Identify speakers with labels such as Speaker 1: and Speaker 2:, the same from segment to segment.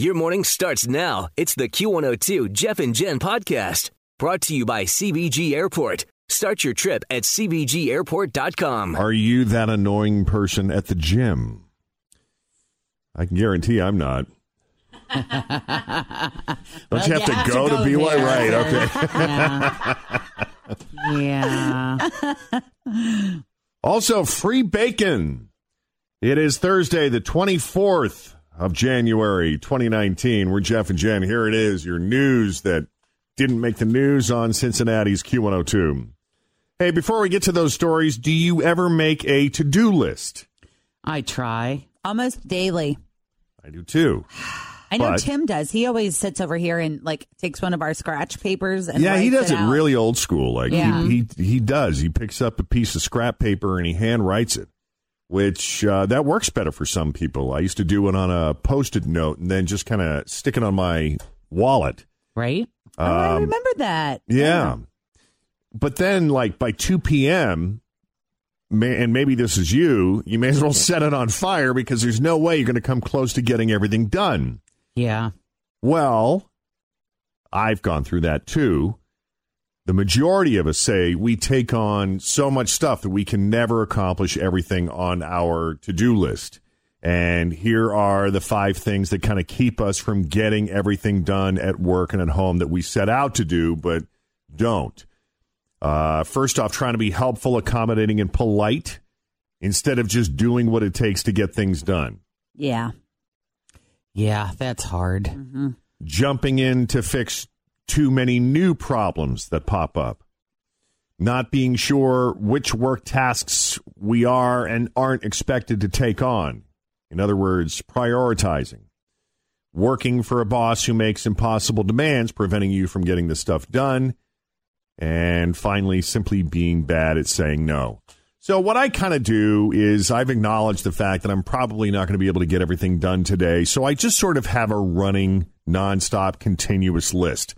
Speaker 1: Your morning starts now. It's the Q102 Jeff and Jen podcast brought to you by CVG Airport. Start your trip at CVGAirport.com.
Speaker 2: Are you that annoying person at the gym? I can guarantee I'm not. Don't
Speaker 3: Well,
Speaker 2: you have
Speaker 3: you
Speaker 2: to
Speaker 3: have to
Speaker 2: go to,
Speaker 3: go
Speaker 2: be one?
Speaker 3: there.
Speaker 2: Right, okay.
Speaker 3: Yeah.
Speaker 2: Also, free bacon. It is Thursday, the 24th of January, 2019. We're Jeff and Jen. Here it is, your news that didn't make the news on Cincinnati's Q102. Hey, before we get to those stories, do you ever make a to do list?
Speaker 3: I try.
Speaker 4: Almost daily.
Speaker 2: I do too.
Speaker 4: I know
Speaker 2: But-
Speaker 4: Tim does. He always sits over here and like takes one of our scratch papers and
Speaker 2: yeah, he does it,
Speaker 4: out.
Speaker 2: really old school. Like
Speaker 4: Yeah.
Speaker 2: he, he he does. He picks up a piece of scrap paper and he hand writes it, which uh, that works better for some people. I used to do it on a post-it note and then just kind of stick it on my wallet.
Speaker 3: Right?
Speaker 4: Oh, I
Speaker 2: Um,
Speaker 4: remember that.
Speaker 2: Yeah. But then, like by 2 p.m., may, and maybe this is you, you may as well set it on fire because there's no way you're going to come close to getting everything done.
Speaker 3: Yeah.
Speaker 2: Well, I've gone through that too. The majority of us say we take on so much stuff that we can never accomplish everything on our to do list. And here are the five things that kind of keep us from getting everything done at work and at home that we set out to do, but don't. Uh, first off, trying to be helpful, accommodating, and polite instead of just doing what it takes to get things done.
Speaker 4: Yeah.
Speaker 3: Yeah, that's hard.
Speaker 4: Mm-hmm.
Speaker 2: jumping in to fix too many new problems that pop up, not being sure which work tasks we are and aren't expected to take on. In other words, prioritizing. Working for a boss who makes impossible demands, preventing you from getting the stuff done. And finally, simply being bad at saying no. So, what I kind of do is I've acknowledged the fact that I'm probably not going to be able to get everything done today. So, I just sort of have a running, nonstop, continuous list.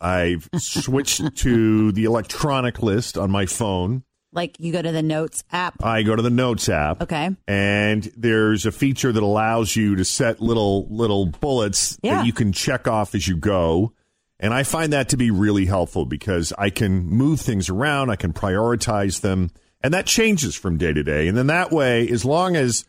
Speaker 2: I've switched to the electronic list on my phone.
Speaker 4: Like you go to the notes app.
Speaker 2: I go to the Notes app.
Speaker 4: Okay.
Speaker 2: And there's a feature that allows you to set little little bullets
Speaker 4: Yeah.
Speaker 2: that you can check off as you go. And I find that to be really helpful because I can move things around, I can prioritize them, and that changes from day to day. And then that way, as long as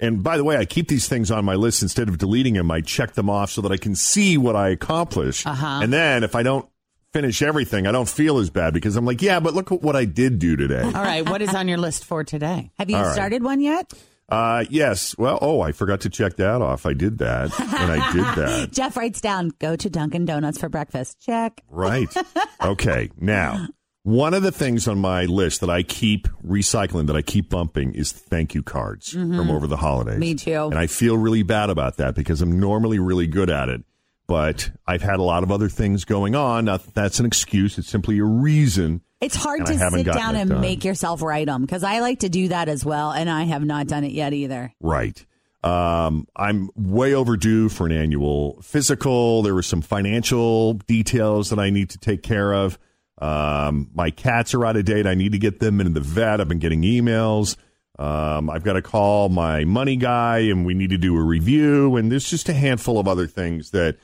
Speaker 2: and by the way, I keep these things on my list instead of deleting them. I check them off so that I can see what I accomplish.
Speaker 3: Uh-huh.
Speaker 2: And then if I don't finish everything, I don't feel as bad because I'm like, yeah, but look what I did do today.
Speaker 3: All right. What is on your list for today?
Speaker 4: Have you
Speaker 2: All right.
Speaker 4: started one yet?
Speaker 2: Uh, yes. Well, oh, I forgot to check that off. I did that, and I did that.
Speaker 4: Jeff writes down, go to Dunkin' Donuts for breakfast. Check.
Speaker 2: Right. Okay. Now, one of the things on my list that I keep recycling, that I keep bumping, is thank you cards from over the holidays.
Speaker 4: Me too.
Speaker 2: And I feel really bad about that because I'm normally really good at it. But I've had a lot of other things going on. Now, that's an excuse. It's simply a reason.
Speaker 4: It's hard to sit down and
Speaker 2: done.
Speaker 4: make yourself write them because I like to do that as well, and I have not done it yet either.
Speaker 2: Right. Um, I'm way overdue for an annual physical. There were some financial details that I need to take care of. Um, my cats are out of date. I need to get them into the vet. I've been getting emails. Um, I've got to call my money guy and we need to do a review. And there's just a handful of other things that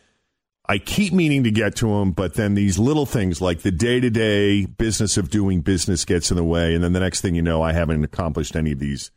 Speaker 2: I keep meaning to get to them, but then these little things like the day to day business of doing business gets in the way. And then the next thing you know, I haven't accomplished any of these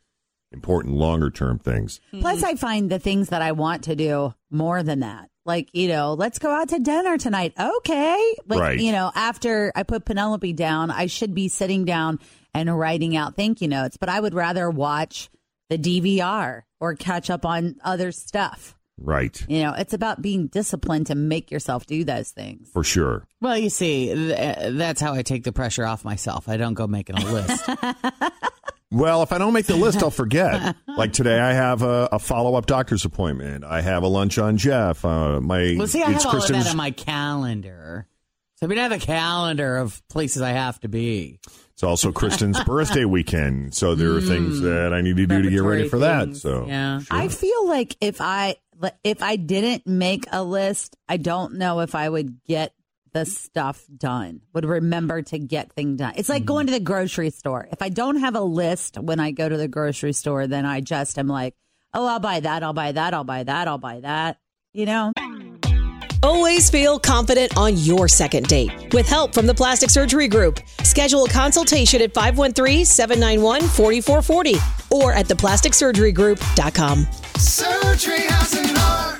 Speaker 2: important longer term things.
Speaker 4: Plus, I find the things that I want to do more than that. Like, you know, let's go out to dinner tonight. Okay. Like,
Speaker 2: Right.
Speaker 4: you know, after I put Penelope down, I should be sitting down and writing out thank you notes, but I would rather watch the DVR or catch up on other stuff.
Speaker 2: Right.
Speaker 4: You know, it's about being disciplined to make yourself do those things.
Speaker 2: For sure.
Speaker 3: Well, you see, th- that's how I take the pressure off myself. I don't go making a list.
Speaker 2: Well, if I don't make the list, I'll forget. like today, I have a, a follow up doctor's appointment. I have a lunch on Jeff. Uh, my
Speaker 3: well, see, I
Speaker 2: it's
Speaker 3: have all of
Speaker 2: Kristen's-
Speaker 3: that on my calendar. So I mean, I have a calendar of places I have to be.
Speaker 2: It's also Kristen's birthday weekend, so there are things that I need to do to get ready
Speaker 3: Preparatory
Speaker 2: for that.
Speaker 3: things,
Speaker 2: So
Speaker 3: yeah.
Speaker 4: I feel like if I if I didn't make a list, I don't know if I would get the stuff done. Would remember to get thing done. It's like going mm-hmm. to the grocery store. If I don't have a list when I go to the grocery store, then I just am like, "Oh, I'll buy that, I'll buy that, I'll buy that, I'll buy that." You know?
Speaker 5: Always feel confident on your second date. With help from the Plastic Surgery Group, schedule a consultation at 513-791-4440 or at theplasticsurgerygroup.com.
Speaker 6: Surgery has an art.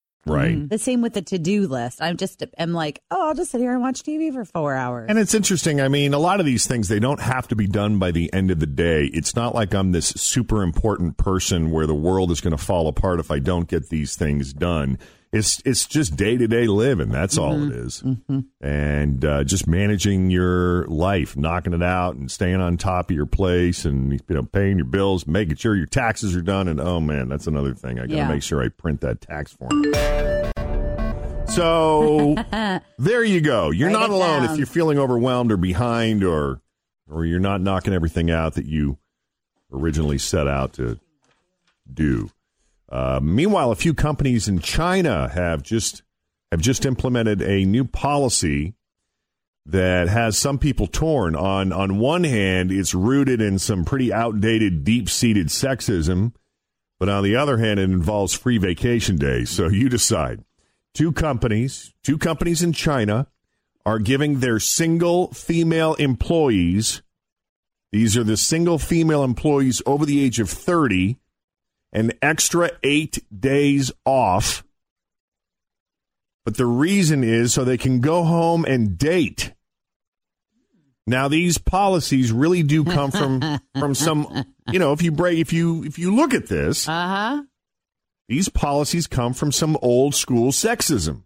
Speaker 2: Right. Mm-hmm.
Speaker 4: The same with the to-do list. I'm just am like, "Oh, I'll just sit here and watch TV for 4 hours."
Speaker 2: And it's interesting. I mean, a lot of these things, they don't have to be done by the end of the day. It's not like I'm this super important person where the world is going to fall apart if I don't get these things done. It's it's just day to day living. That's all it is. And uh, just managing your life, knocking it out, and staying on top of your place, and you know, paying your bills, making sure your taxes are done. And oh man, that's another thing. I got to
Speaker 4: Yeah.
Speaker 2: make sure I print that tax form. So there you go. You're
Speaker 4: Write
Speaker 2: not alone
Speaker 4: down.
Speaker 2: if you're feeling overwhelmed or behind or or you're not knocking everything out that you originally set out to do. Uh, meanwhile, a few companies in China have just have just implemented a new policy that has some people torn. On on one hand, it's rooted in some pretty outdated, deep seated sexism, but on the other hand, it involves free vacation days. So you decide. Two companies, two companies in China, are giving their single female employees. These are the single female employees over the age of thirty an extra eight days off. But the reason is so they can go home and date. Now these policies really do come from from some you know, if you break if you if you look at this,
Speaker 3: Uh huh.
Speaker 2: these policies come from some old school sexism.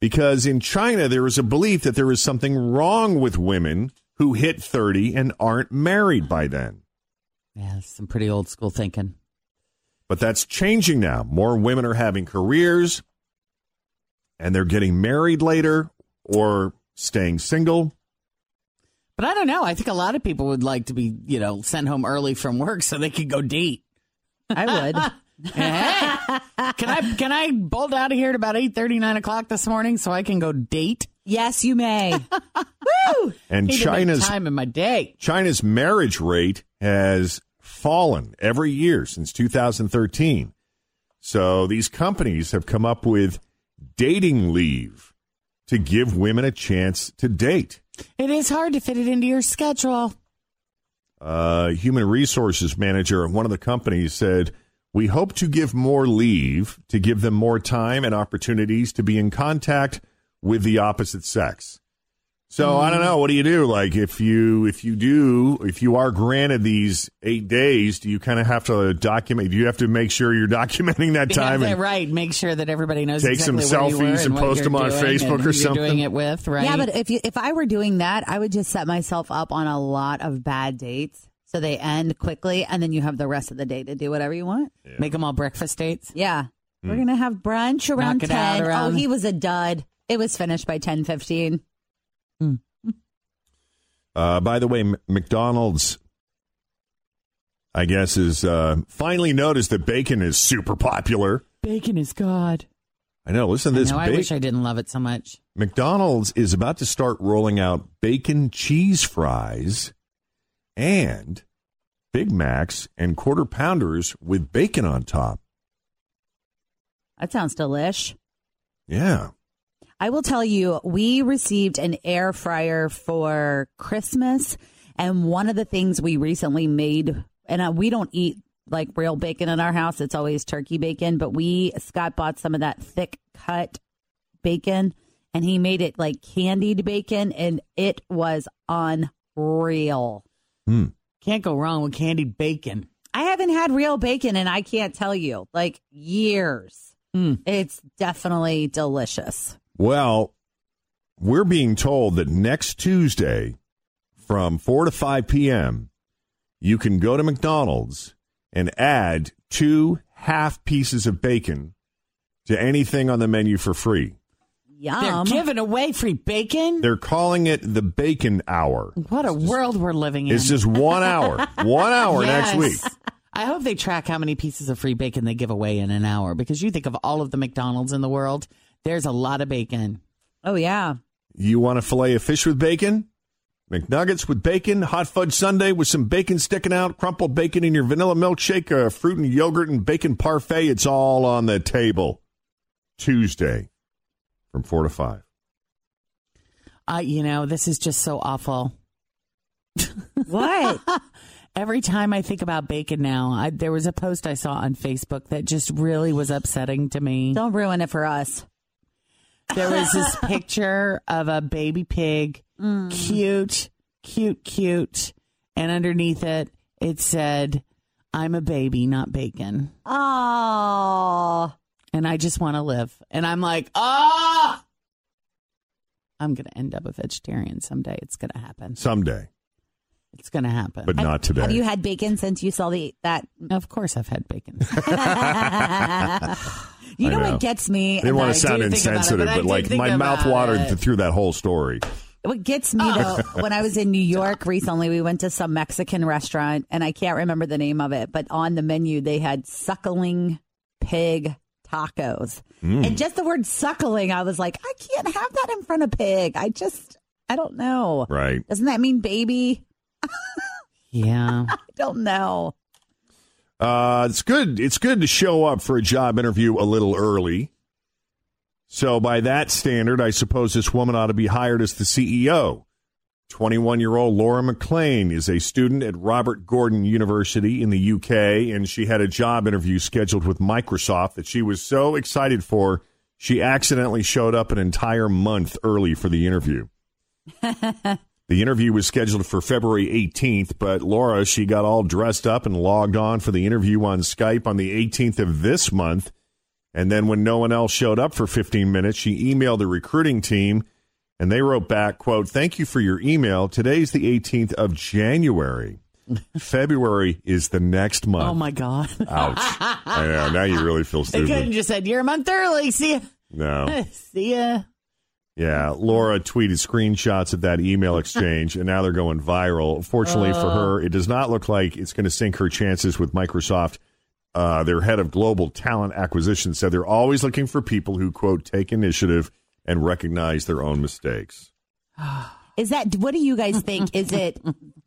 Speaker 2: Because in China there is a belief that there is something wrong with women who hit 30 and aren't married by then.
Speaker 3: Yeah, some pretty old school thinking.
Speaker 2: But that's changing now. More women are having careers and they're getting married later or staying single.
Speaker 3: But I don't know. I think a lot of people would like to be, you know, sent home early from work so they could go date.
Speaker 4: I would.
Speaker 3: Hey, can I can I bolt out of here at about eight thirty nine o'clock this morning so I can go date?
Speaker 4: yes, you may. Woo!
Speaker 2: And
Speaker 3: Need
Speaker 2: China's
Speaker 3: time in my day.
Speaker 2: China's marriage rate has fallen every year since 2013. So these companies have come up with dating leave to give women a chance to date.
Speaker 3: It is hard to fit it into your schedule.
Speaker 2: uh, human resources manager at one of the companies said, We hope to give more leave to give them more time and opportunities to be in contact with the opposite sex. So I don't know. What do you do? Like if you if you do if you are granted these eight days, do you kind of have to document? Do you have to make sure you're documenting that time?
Speaker 3: yeah,
Speaker 2: and-
Speaker 3: right. Make sure that everybody knows
Speaker 2: Take some
Speaker 3: exactly where you were
Speaker 2: selfies and
Speaker 3: what
Speaker 2: post them on Facebook
Speaker 3: and
Speaker 2: or something.
Speaker 3: You're doing it with, right?
Speaker 4: Yeah, but if you if I were doing that, I would just set myself up on a lot of bad dates so they end quickly, and then you have the rest of the day to do whatever you want.
Speaker 3: make them all breakfast dates.
Speaker 4: Yeah, we're hmm. gonna have brunch around
Speaker 3: Knock
Speaker 4: ten.
Speaker 3: Oh, around-
Speaker 4: Oh, he was a dud. It was finished by ten fifteen.
Speaker 2: Uh, by the way, M- McDonald's, I guess, is uh, finally noticed that bacon is super popular.
Speaker 3: Bacon is God.
Speaker 2: I know. Listen to
Speaker 3: I
Speaker 2: this.
Speaker 3: know, I
Speaker 2: Ba-
Speaker 3: wish I didn't love it so much.
Speaker 2: McDonald's is about to start rolling out bacon cheese fries and Big Macs and quarter pounders with bacon on top.
Speaker 4: That sounds delish.
Speaker 2: Yeah.
Speaker 4: I will tell you, we received an air fryer for Christmas, and one of the things we recently made, and uh, we don't eat like real bacon in our house; it's always turkey bacon. But we Scott bought some of that thick cut bacon, and he made it like candied bacon, and it was unreal.
Speaker 2: Hmm.
Speaker 3: Can't go wrong with candied bacon.
Speaker 4: I haven't had real bacon, and I can't tell you like years. It's definitely delicious.
Speaker 2: Well, we're being told that next Tuesday from 4 to 5 p.m., you can go to McDonald's and add two half pieces of bacon to anything on the menu for free.
Speaker 4: Yum.
Speaker 3: They're giving away free bacon.
Speaker 2: They're calling it the bacon hour.
Speaker 3: What a world we're living in.
Speaker 2: It's just one hour, one hour next week.
Speaker 3: I hope they track how many pieces of free bacon they give away in an hour because you think of all of the McDonald's in the world, there's a lot of bacon.
Speaker 4: oh yeah.
Speaker 2: You want a fillet of fish with bacon? McNuggets with bacon, hot fudge sundae with some bacon sticking out, crumpled bacon in your vanilla milkshake, uh, fruit and yogurt and bacon parfait. It's all on the table. Tuesday from 4 to 5.
Speaker 3: Uh, you know, this is just so awful.
Speaker 4: What?
Speaker 3: Every time I think about bacon now, I, there was a post I saw on Facebook that just really was upsetting to me.
Speaker 4: Don't ruin it for us.
Speaker 3: There was this picture of a baby pig, cute, cute, cute, and underneath it, it said, "I'm a baby, not bacon,"
Speaker 4: Oh.
Speaker 3: and I just want to live. And I'm like, ah, I'm gonna end up a vegetarian someday. It's gonna happen.
Speaker 2: Someday,
Speaker 3: It's gonna happen.
Speaker 2: but not today.
Speaker 4: Have you had bacon since you saw the that?
Speaker 3: of course, I've had bacon.
Speaker 4: You know,
Speaker 2: know.
Speaker 4: what gets me?
Speaker 2: I didn't want to sound
Speaker 3: do think about it,
Speaker 2: insensitive,
Speaker 3: but
Speaker 2: but, like my mouth watered
Speaker 3: it.
Speaker 2: through that whole story.
Speaker 4: What gets me though, when I was in New York recently, we went to some Mexican restaurant, and I can't remember the name of it, but on the menu they had suckling pig tacos, mm. and just the word suckling, I was like, I can't have that in front of pig. I just, I don't know.
Speaker 2: Right.
Speaker 4: Doesn't that mean baby?
Speaker 3: yeah.
Speaker 4: I don't know.
Speaker 2: Uh, it's good. It's good to show up for a job interview a little early. So, by that standard, I suppose this woman ought to be hired as the CEO. 21 year old Laura McLean is a student at Robert Gordon University in the UK, and she had a job interview scheduled with Microsoft that she was so excited for, she accidentally showed up an entire month early for the interview. The interview was scheduled for February 18th, but Laura, she got all dressed up and logged on for the interview on Skype on the 18th of this month. And then when no one else showed up for 15 minutes, she emailed the recruiting team and they wrote back, quote, "Thank you for your email. Today's the 18th of January. February is the next month."
Speaker 3: Oh my god.
Speaker 2: Ouch. I know, now you really feel
Speaker 3: stupid. They
Speaker 2: couldn't
Speaker 3: just said you're a month early. See ya.
Speaker 2: No.
Speaker 3: See ya.
Speaker 2: Yeah, Laura tweeted screenshots of that email exchange, and now they're going viral. Fortunately for her, it does not look like it's going to sink her chances with Microsoft. Uh, their head of global talent acquisition said they're always looking for people who, quote, take initiative and recognize their own mistakes.
Speaker 4: Is that what do you guys think? Is it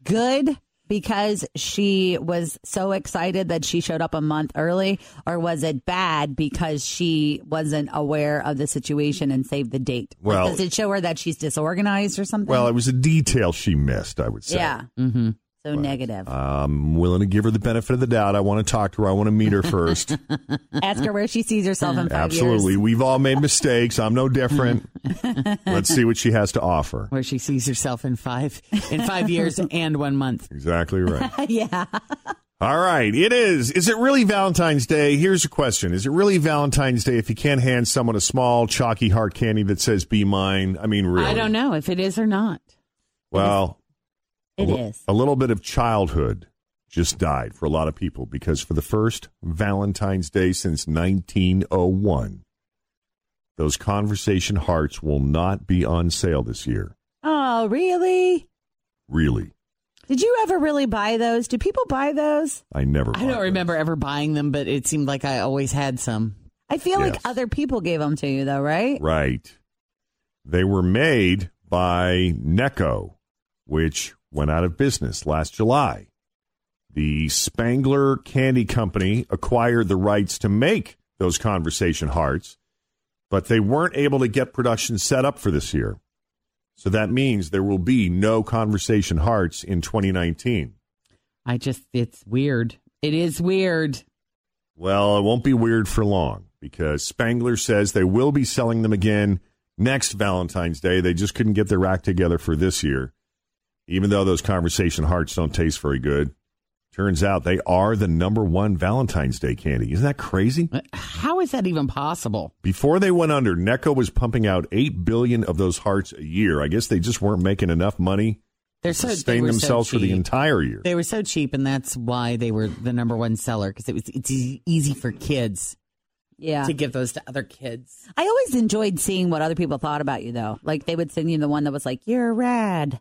Speaker 4: good because she was so excited that she showed up a month early, or was it bad because she wasn't aware of the situation and saved the date? Like,
Speaker 2: Well-
Speaker 4: does it show her that she's disorganized or something?
Speaker 2: Well, it was a detail she missed, I would say.
Speaker 4: yeah.
Speaker 3: Mm-hmm.
Speaker 4: So negative.
Speaker 2: I'm willing to give her the benefit of the doubt. I want to talk to her. I want to meet her first.
Speaker 4: Ask her where she sees herself in five
Speaker 2: Absolutely.
Speaker 4: years.
Speaker 2: We've all made mistakes. I'm no different. Let's see what she has to offer.
Speaker 3: Where she sees herself in five in five years and one month.
Speaker 2: Exactly right.
Speaker 4: yeah.
Speaker 2: All right, it is. Is it really Valentine's Day? Here's a question. Is it really Valentine's Day if you can't hand someone a small, chalky heart candy that says, be mine? I mean, really?
Speaker 3: I don't know if it is or not.
Speaker 2: Well,
Speaker 4: It
Speaker 2: a,
Speaker 4: is.
Speaker 2: a little bit of childhood just died for a lot of people because for the first Valentine's Day since 1901, those conversation hearts will not be on sale this year.
Speaker 4: Oh, really?
Speaker 2: Really.
Speaker 4: Did you ever really buy those? Do people buy those?
Speaker 2: I never
Speaker 3: I don't remember ever buying them, but it seemed like I always had some.
Speaker 4: I feel like other people gave them to you, though, right?
Speaker 2: Right. They were made by Necco, which went out of business last July. The Spangler Candy Company acquired the rights to make those conversation hearts, but they weren't able to get production set up for this year. So that means there will be no conversation hearts in 2019.
Speaker 3: I just, it's weird. It is weird.
Speaker 2: Well, it won't be weird for long because Spangler says they will be selling them again next Valentine's Day. They just couldn't get their act together for this year. Even though those conversation hearts don't taste very good, turns out they are the number one Valentine's Day candy. Isn't that crazy?
Speaker 3: Uh, how is that even possible?
Speaker 2: Before they went under, Necco was pumping out 8 billion of those hearts a year. I guess they just weren't making enough money
Speaker 3: They're
Speaker 2: to
Speaker 3: so, they
Speaker 2: sustain
Speaker 3: were so
Speaker 2: themselves for the
Speaker 3: cheap.
Speaker 2: entire year.
Speaker 3: They were so cheap, and that's why they were the number one seller because it was it's easy for kids
Speaker 4: Yeah.
Speaker 3: to give those to other kids.
Speaker 4: I always enjoyed seeing what other people thought about you, though. Like they would send you the one that was like, "You're rad,"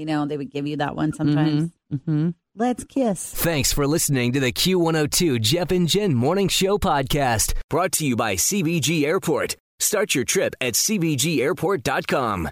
Speaker 4: you know. They would give you that one sometimes.
Speaker 3: Mm-hmm.
Speaker 4: Let's kiss.
Speaker 1: Thanks for listening to the Q102 Jeff and Jen Morning Show podcast, brought to you by CVG Airport. Start your trip at CVGAirport.com.